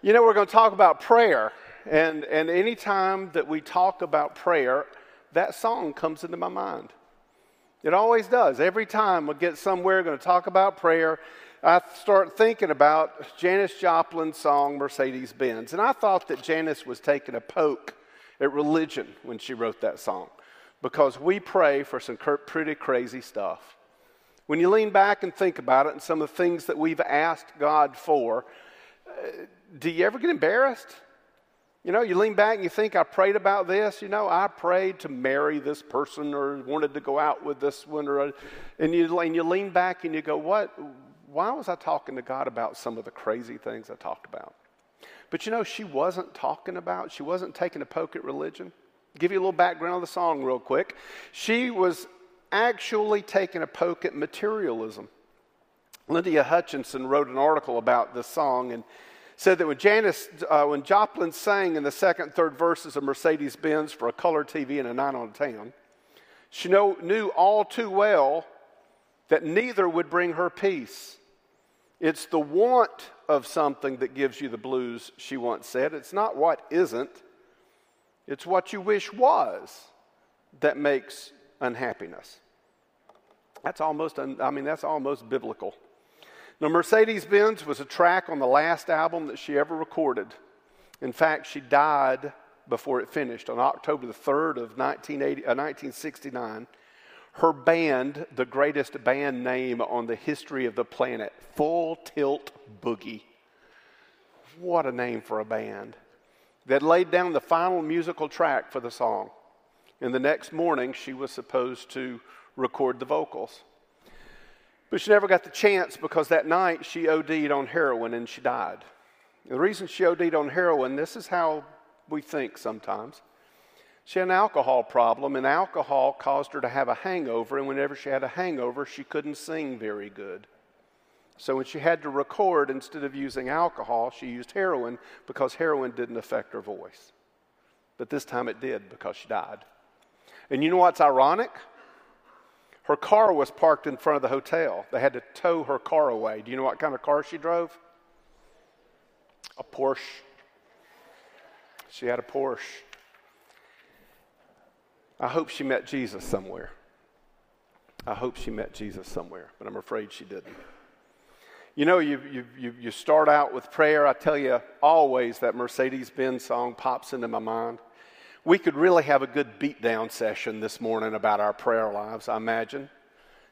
You know, we're going to talk about prayer. And, and anytime that we talk about prayer, that song comes into my mind. It always does. Every time we get somewhere going to talk about prayer, I start thinking about Janis Joplin's song Mercedes Benz. And I thought that Janis was taking a poke at religion when she wrote that song because we pray for some pretty crazy stuff. When you lean back and think about it and some of the things that we've asked God for, do you ever get embarrassed? You know, you lean back and you think, I prayed about this. You know, I prayed to marry this person or wanted to go out with this one. Or, and, you, and you lean back and you go, what? Why was I talking to God about some of the crazy things I talked about? But you know, she wasn't talking about, she wasn't taking a poke at religion. Give you a little background of the song, real quick. She was actually taking a poke at materialism. Lydia Hutchinson wrote an article about this song, and said that when Janis, uh, when Joplin sang in the second, third verses of Mercedes Benz for a color TV and a night on town, she know, knew all too well that neither would bring her peace. It's the want of something that gives you the blues, she once said. It's not what isn't, it's what you wish was that makes unhappiness. That's almost, I mean, that's almost biblical. Now, Mercedes Benz was a track on the last album that she ever recorded. In fact, she died before it finished on October the 3rd of 1980, uh, 1969. Her band, the greatest band name on the history of the planet, Full Tilt Boogie. What a name for a band. That laid down the final musical track for the song. And the next morning, she was supposed to record the vocals. But she never got the chance because that night she OD'd on heroin and she died. The reason she OD'd on heroin, this is how we think sometimes. She had an alcohol problem, and alcohol caused her to have a hangover, and whenever she had a hangover, she couldn't sing very good. So when she had to record, instead of using alcohol, she used heroin because heroin didn't affect her voice. But this time it did because she died. And you know what's ironic? Her car was parked in front of the hotel. They had to tow her car away. Do you know what kind of car she drove? A Porsche. She had a Porsche. I hope she met Jesus somewhere. I hope she met Jesus somewhere, but I'm afraid she didn't. You know, you, you, you, you start out with prayer. I tell you always that Mercedes Benz song pops into my mind. We could really have a good beatdown session this morning about our prayer lives, I imagine.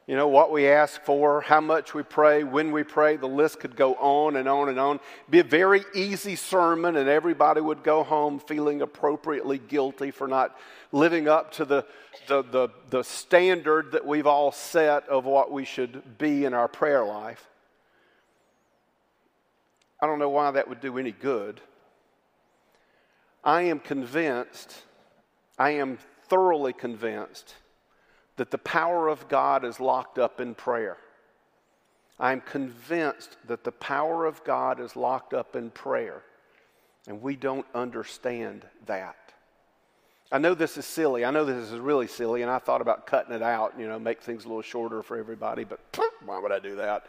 You know, what we ask for, how much we pray, when we pray, the list could go on and on and on. Be a very easy sermon, and everybody would go home feeling appropriately guilty for not living up to the, the, the, the standard that we've all set of what we should be in our prayer life. I don't know why that would do any good. I am convinced I am thoroughly convinced that the power of God is locked up in prayer. I'm convinced that the power of God is locked up in prayer, and we don't understand that. I know this is silly. I know this is really silly, and I thought about cutting it out, you know, make things a little shorter for everybody, but why would I do that?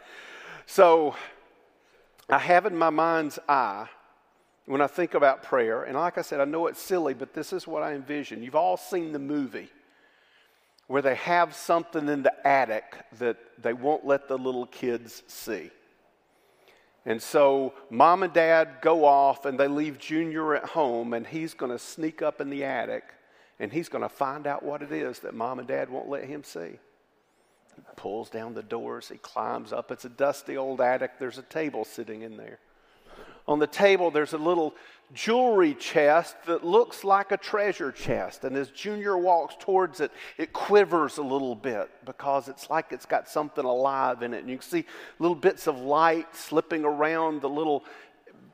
So I have in my mind's eye when I think about prayer, and like I said, I know it's silly, but this is what I envision. You've all seen the movie where they have something in the attic that they won't let the little kids see. And so mom and dad go off and they leave Junior at home, and he's going to sneak up in the attic and he's going to find out what it is that mom and dad won't let him see. He pulls down the doors, he climbs up. It's a dusty old attic, there's a table sitting in there on the table, there's a little jewelry chest that looks like a treasure chest. And as Junior walks towards it, it quivers a little bit because it's like it's got something alive in it. And you can see little bits of light slipping around the little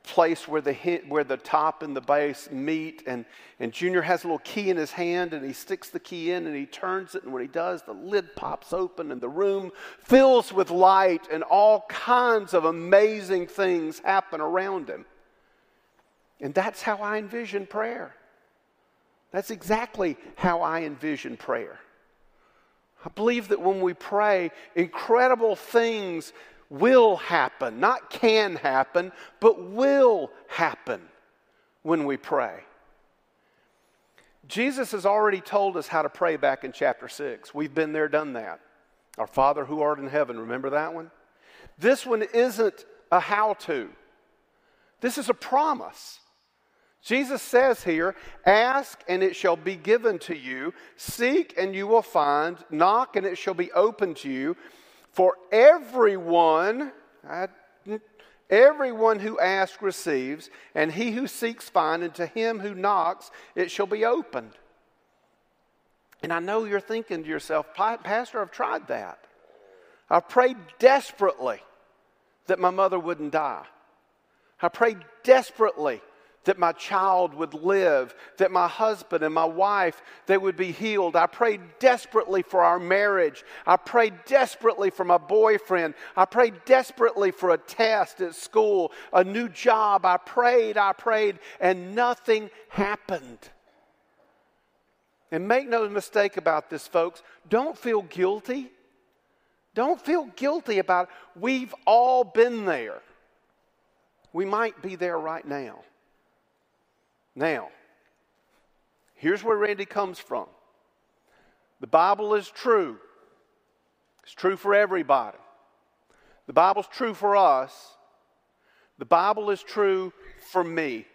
place where the, where the top and the base meet. And, and Junior has a little key in his hand and he sticks the key in and he turns it. And when he does, the lid pops open and the room fills with light and all kinds of amazing things happen around him. And that's how I envision prayer. That's exactly how I envision prayer. I believe that when we pray, incredible things will happen, not can happen, but will happen when we pray. Jesus has already told us how to pray back in chapter 6. We've been there, done that. Our Father who art in heaven, remember that one? This one isn't a how to, this is a promise. Jesus says here, Ask and it shall be given to you, seek and you will find, knock and it shall be opened to you. For everyone, everyone who asks receives, and he who seeks finds, and to him who knocks it shall be opened. And I know you're thinking to yourself, Pastor, I've tried that. I've prayed desperately that my mother wouldn't die. I prayed desperately that my child would live, that my husband and my wife they would be healed. I prayed desperately for our marriage. I prayed desperately for my boyfriend. I prayed desperately for a test at school, a new job. I prayed, I prayed, and nothing happened. And make no mistake about this, folks. Don't feel guilty. Don't feel guilty about it. We've all been there. We might be there right now. Now, here's where Randy comes from. The Bible is true. It's true for everybody. The Bible's true for us. The Bible is true for me.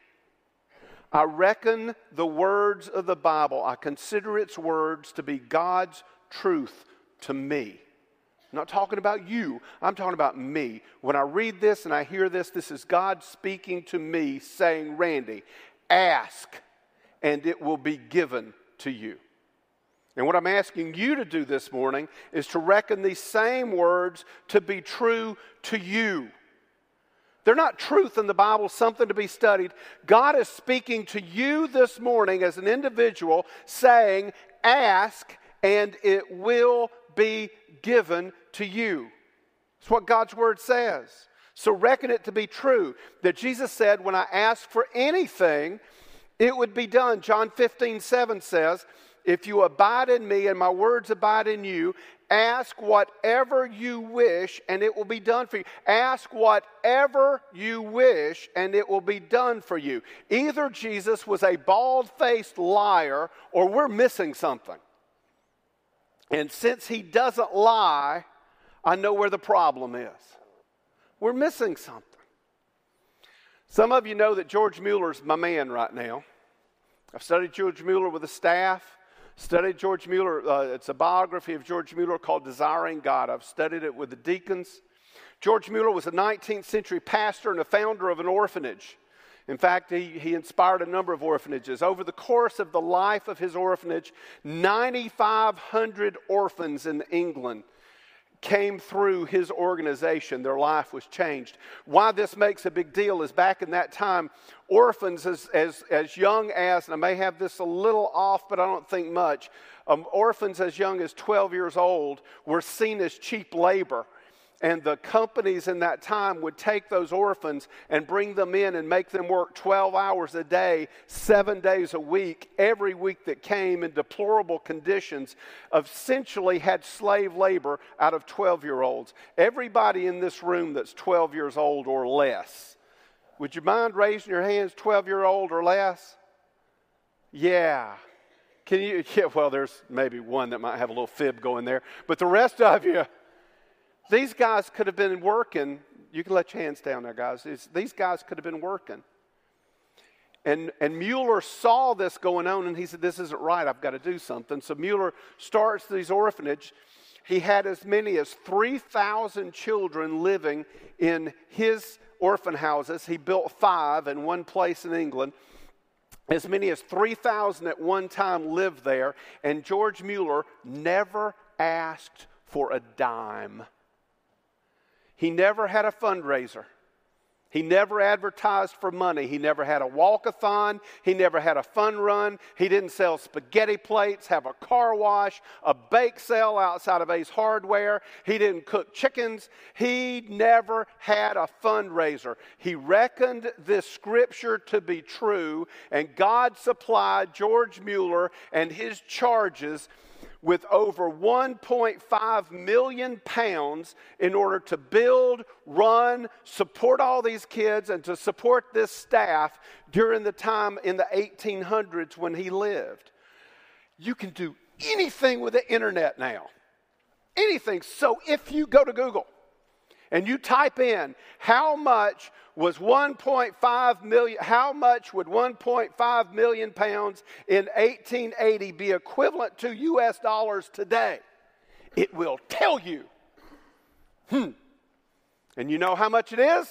I reckon the words of the Bible, I consider its words to be God's truth to me. I'm not talking about you, I'm talking about me. When I read this and I hear this, this is God speaking to me saying, Randy, Ask, and it will be given to you. And what I'm asking you to do this morning is to reckon these same words to be true to you. They're not truth in the Bible, something to be studied. God is speaking to you this morning as an individual, saying, Ask, and it will be given to you. It's what God's word says. So reckon it to be true that Jesus said, When I ask for anything, it would be done. John 15, 7 says, If you abide in me and my words abide in you, ask whatever you wish and it will be done for you. Ask whatever you wish and it will be done for you. Either Jesus was a bald faced liar or we're missing something. And since he doesn't lie, I know where the problem is. We're missing something. Some of you know that George Mueller's my man right now. I've studied George Mueller with the staff, studied George Mueller. Uh, it's a biography of George Mueller called Desiring God. I've studied it with the deacons. George Mueller was a 19th century pastor and a founder of an orphanage. In fact, he, he inspired a number of orphanages. Over the course of the life of his orphanage, 9,500 orphans in England came through his organization, their life was changed. Why this makes a big deal is back in that time, orphans as, as, as young as, and I may have this a little off, but I don't think much, um, orphans as young as 12 years old were seen as cheap labor. And the companies in that time would take those orphans and bring them in and make them work 12 hours a day, seven days a week, every week that came in deplorable conditions, essentially had slave labor out of 12 year olds. Everybody in this room that's 12 years old or less, would you mind raising your hands, 12 year old or less? Yeah. Can you? Yeah, well, there's maybe one that might have a little fib going there, but the rest of you, these guys could have been working. You can let your hands down there, guys. It's, these guys could have been working. And, and Mueller saw this going on and he said, This isn't right. I've got to do something. So Mueller starts these orphanage. He had as many as 3,000 children living in his orphan houses. He built five in one place in England. As many as 3,000 at one time lived there. And George Mueller never asked for a dime he never had a fundraiser. He never advertised for money. He never had a walkathon. He never had a fun run. He didn't sell spaghetti plates, have a car wash, a bake sale outside of Ace Hardware. He didn't cook chickens. He never had a fundraiser. He reckoned this scripture to be true, and God supplied George Mueller and his charges with over 1.5 million pounds in order to build, run, support all these kids, and to support this staff during the time in the 1800s when he lived. You can do anything with the internet now. Anything. So if you go to Google and you type in how much was 1.5 million, how much would 1.5 million pounds in 1880 be equivalent to US dollars today? It will tell you. Hmm. And you know how much it is?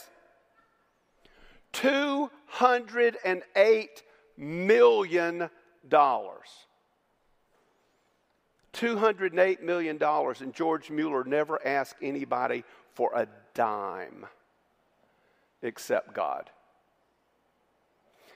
$208 million. $208 million, and George Mueller never asked anybody for a dime except God.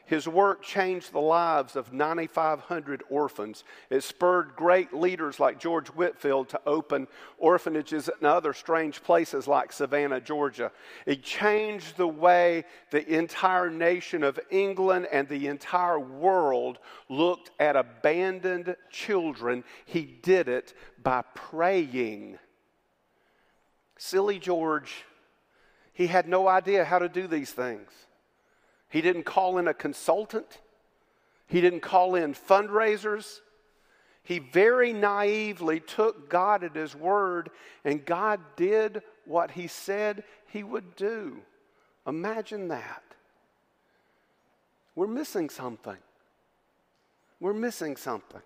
His work changed the lives of 9,500 orphans. It spurred great leaders like George Whitefield to open orphanages in other strange places like Savannah, Georgia. It changed the way the entire nation of England and the entire world looked at abandoned children. He did it by praying. Silly George, he had no idea how to do these things. He didn't call in a consultant, he didn't call in fundraisers. He very naively took God at his word, and God did what he said he would do. Imagine that. We're missing something. We're missing something.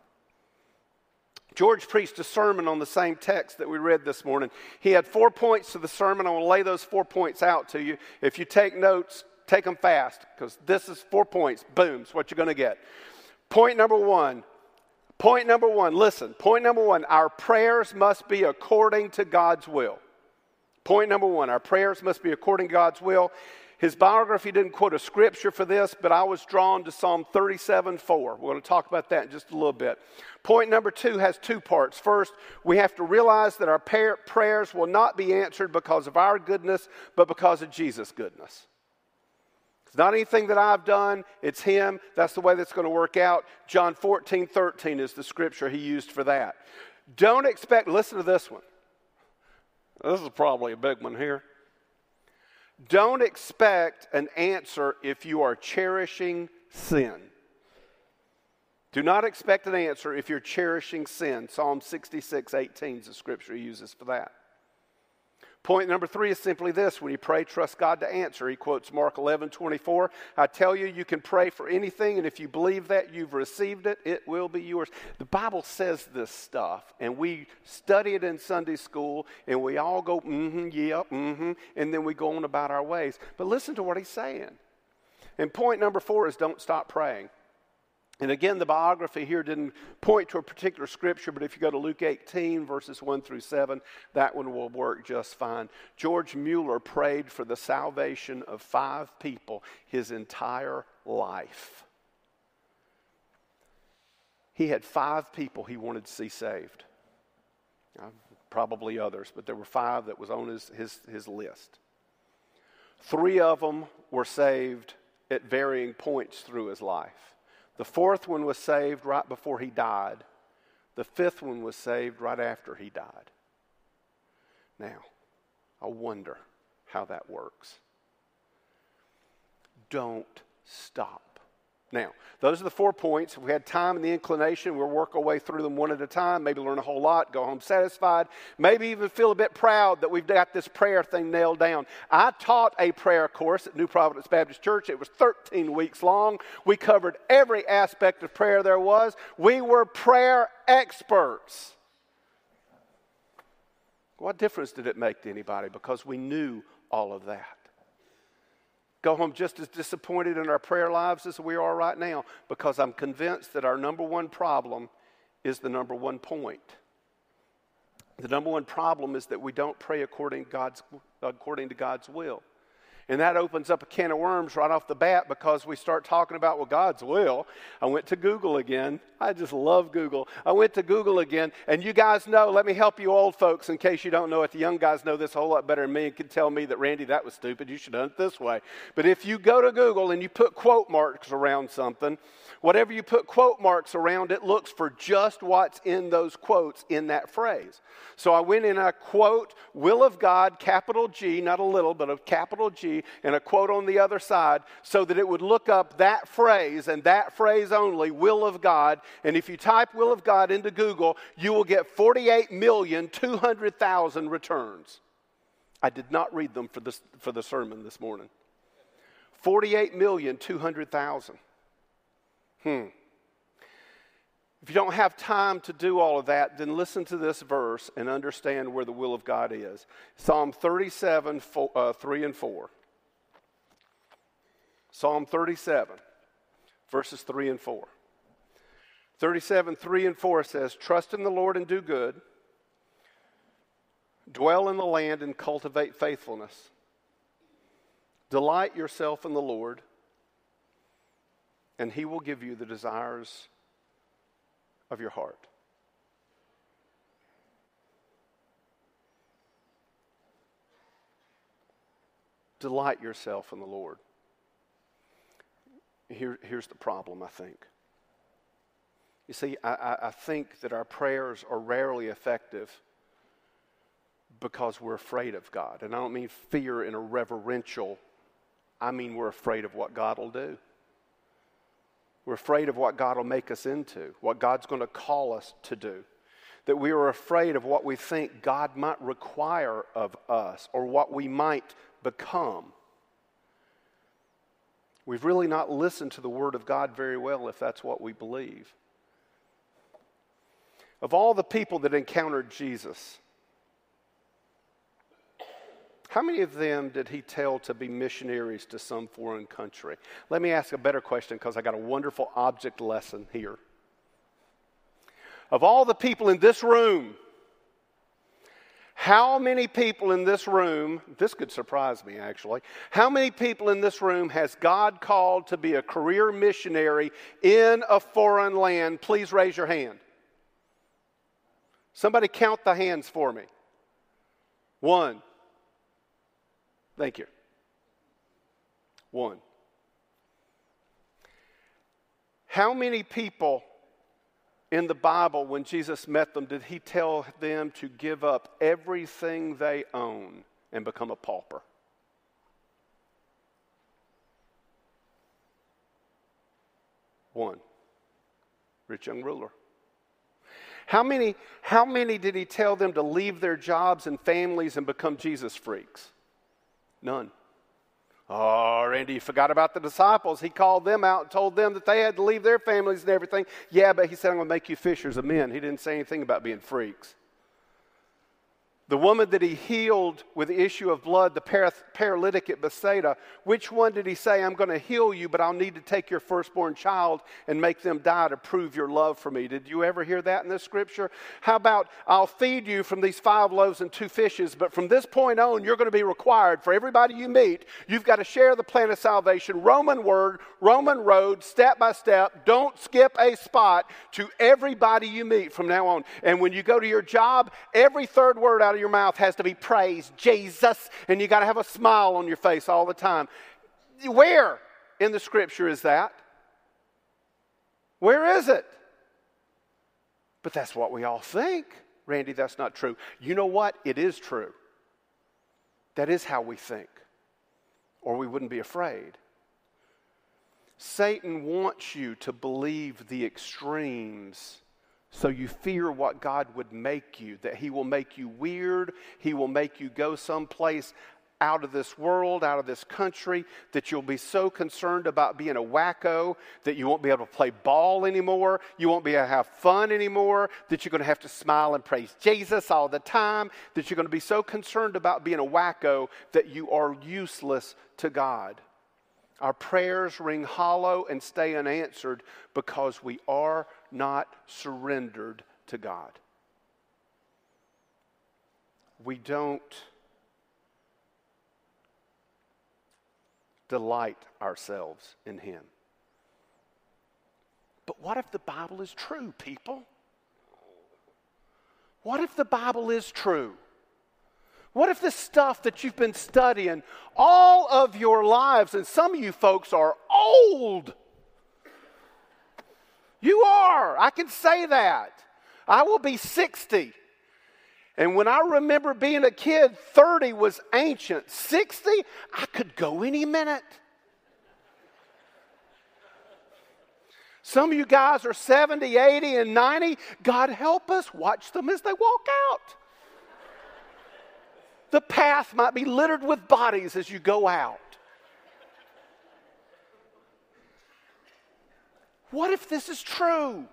George preached a sermon on the same text that we read this morning. He had four points to the sermon. I want to lay those four points out to you. If you take notes, Take them fast because this is four points. Boom, it's what you're going to get. Point number one. Point number one, listen. Point number one, our prayers must be according to God's will. Point number one, our prayers must be according to God's will. His biography didn't quote a scripture for this, but I was drawn to Psalm 37 4. We're going to talk about that in just a little bit. Point number two has two parts. First, we have to realize that our prayers will not be answered because of our goodness, but because of Jesus' goodness. It's not anything that I've done, it's Him. That's the way that's going to work out. John 14, 13 is the scripture He used for that. Don't expect, listen to this one. This is probably a big one here. Don't expect an answer if you are cherishing sin. Do not expect an answer if you're cherishing sin. Psalm 66, 18 is the scripture he uses for that. Point number three is simply this when you pray, trust God to answer. He quotes Mark 11 24. I tell you, you can pray for anything, and if you believe that you've received it, it will be yours. The Bible says this stuff, and we study it in Sunday school, and we all go, mm hmm, yeah, mm hmm, and then we go on about our ways. But listen to what he's saying. And point number four is don't stop praying. And again, the biography here didn't point to a particular scripture, but if you go to Luke 18, verses 1 through 7, that one will work just fine. George Mueller prayed for the salvation of five people his entire life. He had five people he wanted to see saved. Uh, probably others, but there were five that was on his, his, his list. Three of them were saved at varying points through his life. The fourth one was saved right before he died. The fifth one was saved right after he died. Now, I wonder how that works. Don't stop. Now, those are the four points. If we had time and the inclination, we'll work our way through them one at a time, maybe learn a whole lot, go home satisfied, maybe even feel a bit proud that we've got this prayer thing nailed down. I taught a prayer course at New Providence Baptist Church. It was 13 weeks long. We covered every aspect of prayer there was. We were prayer experts. What difference did it make to anybody? Because we knew all of that go home just as disappointed in our prayer lives as we are right now because I'm convinced that our number one problem is the number one point. The number one problem is that we don't pray according, God's, according to God's will. And that opens up a can of worms right off the bat because we start talking about, well, God's will. I went to Google again. I just love Google. I went to Google again, and you guys know, let me help you old folks in case you don't know it. The young guys know this a whole lot better than me and can tell me that, Randy, that was stupid. You should have done it this way. But if you go to Google and you put quote marks around something, whatever you put quote marks around, it looks for just what's in those quotes in that phrase. So I went in a quote, will of God, capital G, not a little, but a capital G, and a quote on the other side, so that it would look up that phrase and that phrase only, will of God. And if you type will of God into Google, you will get 48,200,000 returns. I did not read them for, this, for the sermon this morning. 48,200,000. Hmm. If you don't have time to do all of that, then listen to this verse and understand where the will of God is. Psalm 37, four, uh, 3 and 4. Psalm 37, verses 3 and 4. 37, 3 and 4 says, Trust in the Lord and do good, dwell in the land and cultivate faithfulness. Delight yourself in the Lord, and he will give you the desires of your heart. Delight yourself in the Lord. Here, here's the problem, I think. You see, I, I think that our prayers are rarely effective because we're afraid of God. And I don't mean fear in a reverential, I mean we're afraid of what God will do. We're afraid of what God will make us into, what God's going to call us to do. That we are afraid of what we think God might require of us or what we might become. We've really not listened to the Word of God very well if that's what we believe. Of all the people that encountered Jesus, how many of them did he tell to be missionaries to some foreign country? Let me ask a better question because I got a wonderful object lesson here. Of all the people in this room, how many people in this room, this could surprise me actually, how many people in this room has God called to be a career missionary in a foreign land? Please raise your hand. Somebody count the hands for me. One, Thank you. One. How many people in the Bible, when Jesus met them, did he tell them to give up everything they own and become a pauper? One. Rich young ruler. How many, how many did he tell them to leave their jobs and families and become Jesus freaks? None. Oh, Randy, you forgot about the disciples. He called them out and told them that they had to leave their families and everything. Yeah, but he said, I'm going to make you fishers of men. He didn't say anything about being freaks. The woman that he healed with the issue of blood, the paralytic at Bethsaida, which one did he say, I'm going to heal you, but I'll need to take your firstborn child and make them die to prove your love for me? Did you ever hear that in the scripture? How about, I'll feed you from these five loaves and two fishes, but from this point on, you're going to be required for everybody you meet, you've got to share the plan of salvation, Roman word, Roman road, step by step. Don't skip a spot to everybody you meet from now on. And when you go to your job, every third word out of your mouth has to be praise, Jesus, and you got to have a smile on your face all the time. Where in the scripture is that? Where is it? But that's what we all think. Randy, that's not true. You know what? It is true. That is how we think, or we wouldn't be afraid. Satan wants you to believe the extremes so you fear what God would make you, that He will make you weird, He will make you go someplace out of this world, out of this country, that you'll be so concerned about being a wacko that you won't be able to play ball anymore, you won't be able to have fun anymore, that you're going to have to smile and praise Jesus all the time, that you're going to be so concerned about being a wacko that you are useless to God. Our prayers ring hollow and stay unanswered because we are not surrendered to God. We don't delight ourselves in Him. But what if the Bible is true, people? What if the Bible is true? What if the stuff that you've been studying all of your lives, and some of you folks are old? You are. I can say that. I will be 60. And when I remember being a kid, 30 was ancient. 60, I could go any minute. Some of you guys are 70, 80, and 90. God help us. Watch them as they walk out. The path might be littered with bodies as you go out. What if this is true?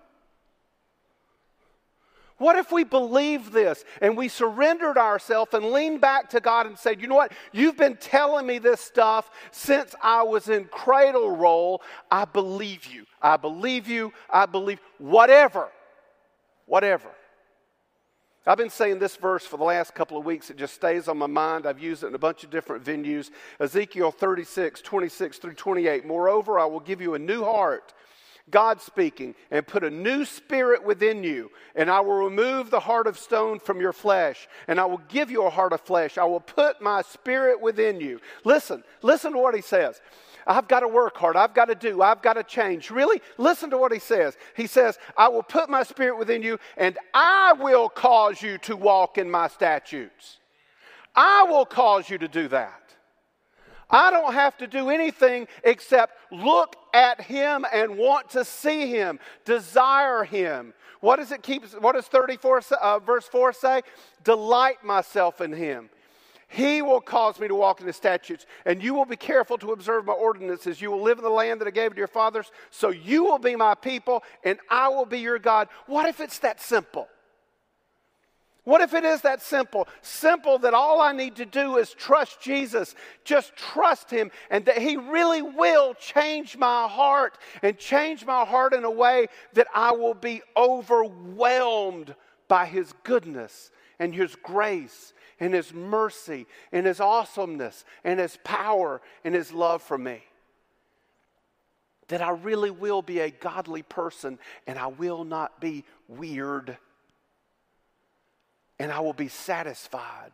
What if we believe this and we surrendered ourselves and leaned back to God and said, You know what? You've been telling me this stuff since I was in cradle roll. I believe you. I believe you. I believe whatever. Whatever. I've been saying this verse for the last couple of weeks. It just stays on my mind. I've used it in a bunch of different venues. Ezekiel 36, 26 through 28. Moreover, I will give you a new heart God speaking, and put a new spirit within you, and I will remove the heart of stone from your flesh, and I will give you a heart of flesh. I will put my spirit within you. Listen, listen to what he says. I've got to work hard. I've got to do. I've got to change. Really? Listen to what he says. He says, I will put my spirit within you, and I will cause you to walk in my statutes. I will cause you to do that. I don't have to do anything except look at him and want to see him, desire him. What does it keep? What does 34 uh, verse 4 say? Delight myself in him. He will cause me to walk in his statutes, and you will be careful to observe my ordinances. You will live in the land that I gave to your fathers, so you will be my people, and I will be your God. What if it's that simple? What if it is that simple? Simple that all I need to do is trust Jesus, just trust Him, and that He really will change my heart and change my heart in a way that I will be overwhelmed by His goodness and His grace and His mercy and His awesomeness and His power and His love for me. That I really will be a godly person and I will not be weird and I will be satisfied.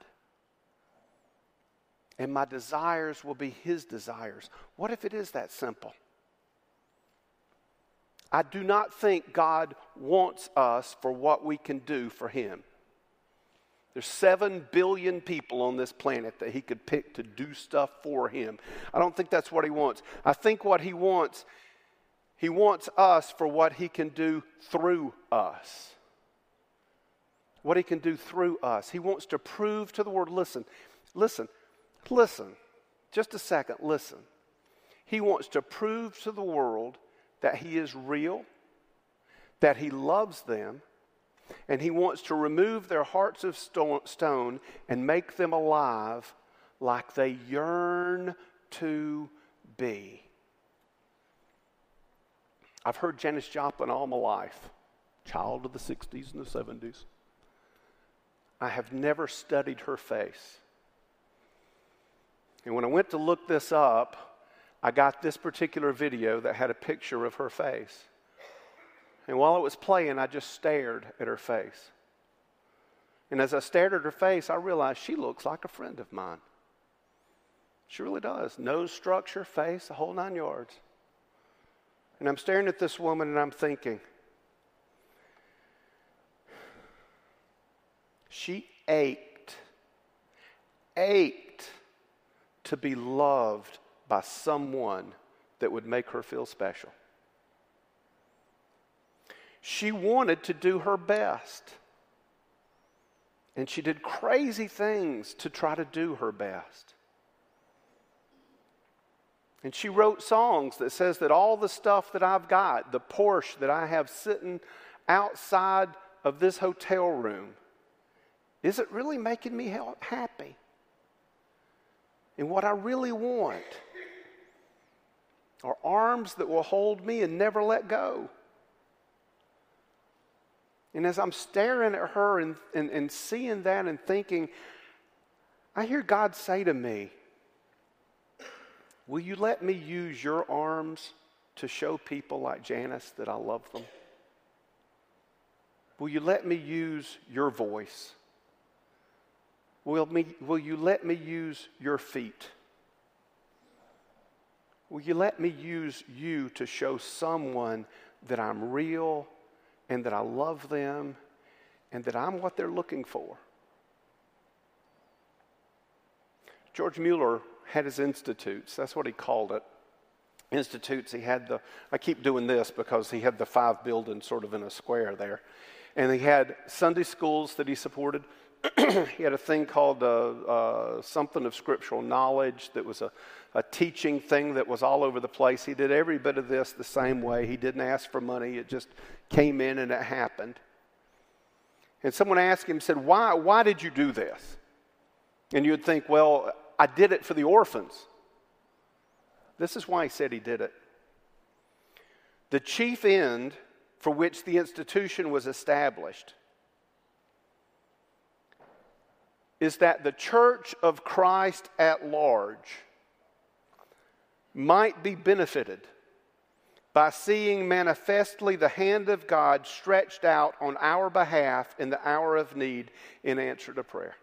And my desires will be His desires. What if it is that simple? I do not think God wants us for what we can do for Him. There's seven billion people on this planet that He could pick to do stuff for Him. I don't think that's what He wants. I think what He wants, He wants us for what He can do through us what he can do through us. He wants to prove to the world listen, listen, listen, just a second, listen. He wants to prove to the world that he is real, that he loves them, and he wants to remove their hearts of stone and make them alive like they yearn to be. I've heard Janis Joplin all my life, child of the 60s and the 70s. I have never studied her face. And when I went to look this up, I got this particular video that had a picture of her face. And while it was playing, I just stared at her face. And as I stared at her face, I realized she looks like a friend of mine. She really does. Nose structure, face, the whole nine yards. And I'm staring at this woman and I'm thinking, She ached, ached to be loved by someone that would make her feel special. She wanted to do her best. And she did crazy things to try to do her best. And she wrote songs that says that all the stuff that I've got, the Porsche that I have sitting outside of this hotel room, is it really making me happy? And what I really want are arms that will hold me and never let go. And as I'm staring at her and, and, and seeing that and thinking, I hear God say to me, Will you let me use your arms to show people like Janis that I love them? Will you let me use your voice? Will, me, will you let me use your feet? Will you let me use you to show someone that I'm real and that I love them and that I'm what they're looking for? George Mueller had his institutes. That's what he called it. Institutes. He had the, I keep doing this because he had the five buildings sort of in a square there. And he had Sunday schools that he supported. he had a thing called uh, uh, something of scriptural knowledge that was a, a teaching thing that was all over the place. He did every bit of this the same way. He didn't ask for money, it just came in and it happened. And someone asked him, said, Why, why did you do this? And you'd think, Well, I did it for the orphans. This is why he said he did it. The chief end for which the institution was established is that the church of Christ at large might be benefited by seeing manifestly the hand of God stretched out on our behalf in the hour of need in answer to prayer.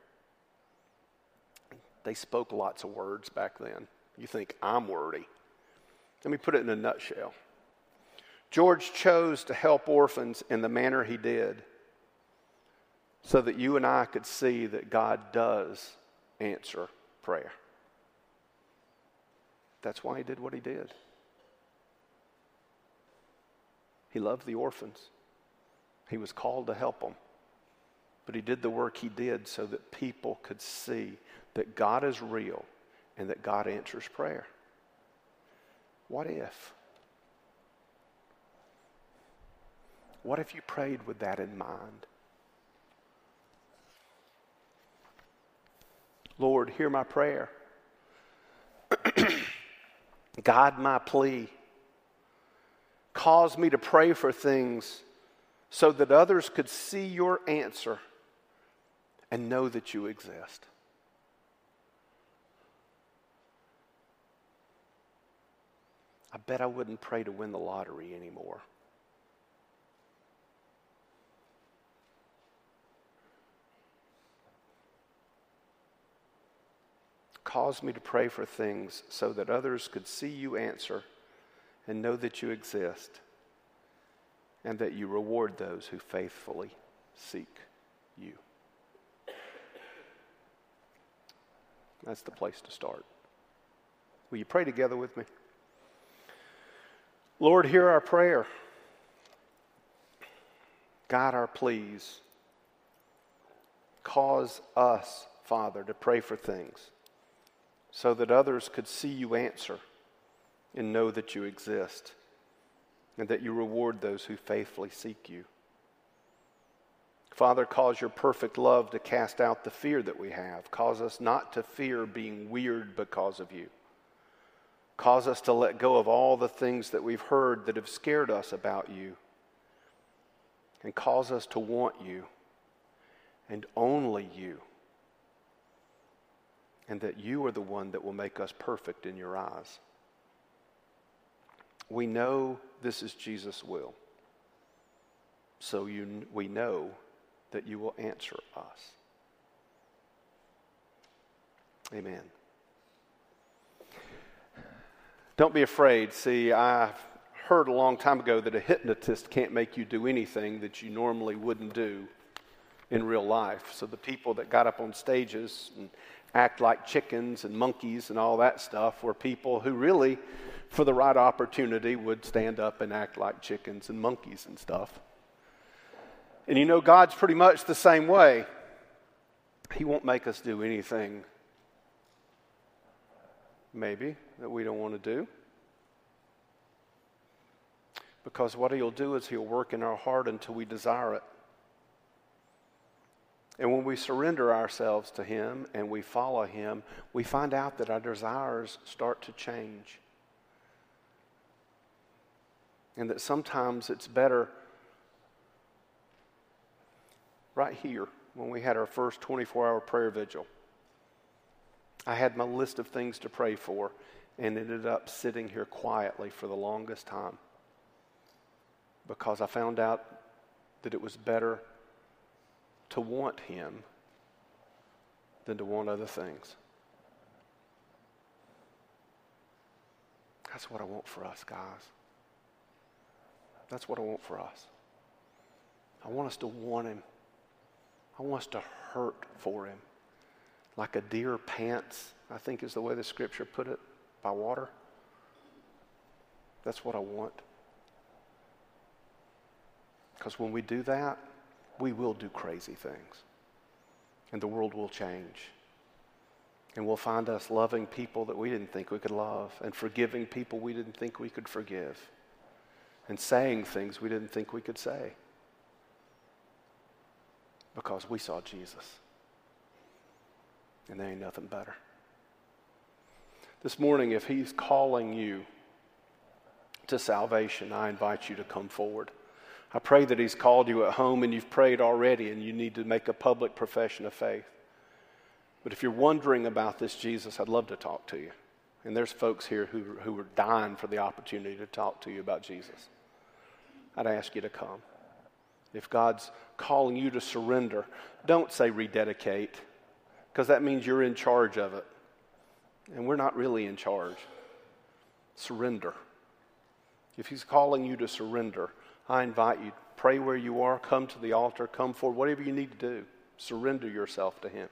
They spoke lots of words back then. You think, I'm wordy. Let me put it in a nutshell. George chose to help orphans in the manner he did so that you and I could see that God does answer prayer. That's why he did what he did. He loved the orphans. He was called to help them. But he did the work he did so that people could see that God is real and that God answers prayer. What if? What if you prayed with that in mind? Lord, hear my prayer. God, my plea. Cause me to pray for things so that others could see your answer and know that you exist. I bet I wouldn't pray to win the lottery anymore. Cause me to pray for things so that others could see you answer and know that you exist and that you reward those who faithfully seek you. That's the place to start. Will you pray together with me? Lord, hear our prayer. God, our pleas. Cause us, Father, to pray for things so that others could see you answer and know that you exist and that you reward those who faithfully seek you. Father, cause your perfect love to cast out the fear that we have. Cause us not to fear being weird because of you. Cause us to let go of all the things that we've heard that have scared us about you. And cause us to want you and only you. And that you are the one that will make us perfect in your eyes. We know this is Jesus' will. So you, we know that you will answer us. Amen. Don't be afraid. See, I heard a long time ago that a hypnotist can't make you do anything that you normally wouldn't do in real life. So the people that got up on stages and act like chickens and monkeys and all that stuff were people who really, for the right opportunity, would stand up and act like chickens and monkeys and stuff. And you know, God's pretty much the same way. He won't make us do anything maybe, that we don't want to do. Because what He'll do is He'll work in our heart until we desire it. And when we surrender ourselves to Him and we follow Him, we find out that our desires start to change. And that sometimes it's better right here when we had our first 24 hour prayer vigil I had my list of things to pray for. and ended up sitting here quietly for the longest time because I found out that it was better to want Him than to want other things. That's what I want for us, guys. That's what I want for us. I want us to want Him. I want us to hurt for Him. Like a deer pants, I think is the way the scripture put it, by water. That's what I want. Because when we do that, we will do crazy things. And the world will change. And we'll find us loving people that we didn't think we could love, and forgiving people we didn't think we could forgive, and saying things we didn't think we could say. Because we saw Jesus. And there ain't nothing better. This morning, if He's calling you to salvation, I invite you to come forward. I pray that He's called you at home and you've prayed already and you need to make a public profession of faith. But if you're wondering about this Jesus, I'd love to talk to you. And there's folks here who, who are dying for the opportunity to talk to you about Jesus. I'd ask you to come. If God's calling you to surrender, don't say rededicate, because that means you're in charge of it. And we're not really in charge. Surrender. If He's calling you to surrender, I invite you, pray where you are, come to the altar, come forward, whatever you need to do. Surrender yourself to Him.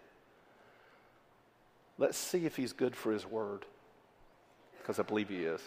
Let's see if He's good for His word, because I believe He is.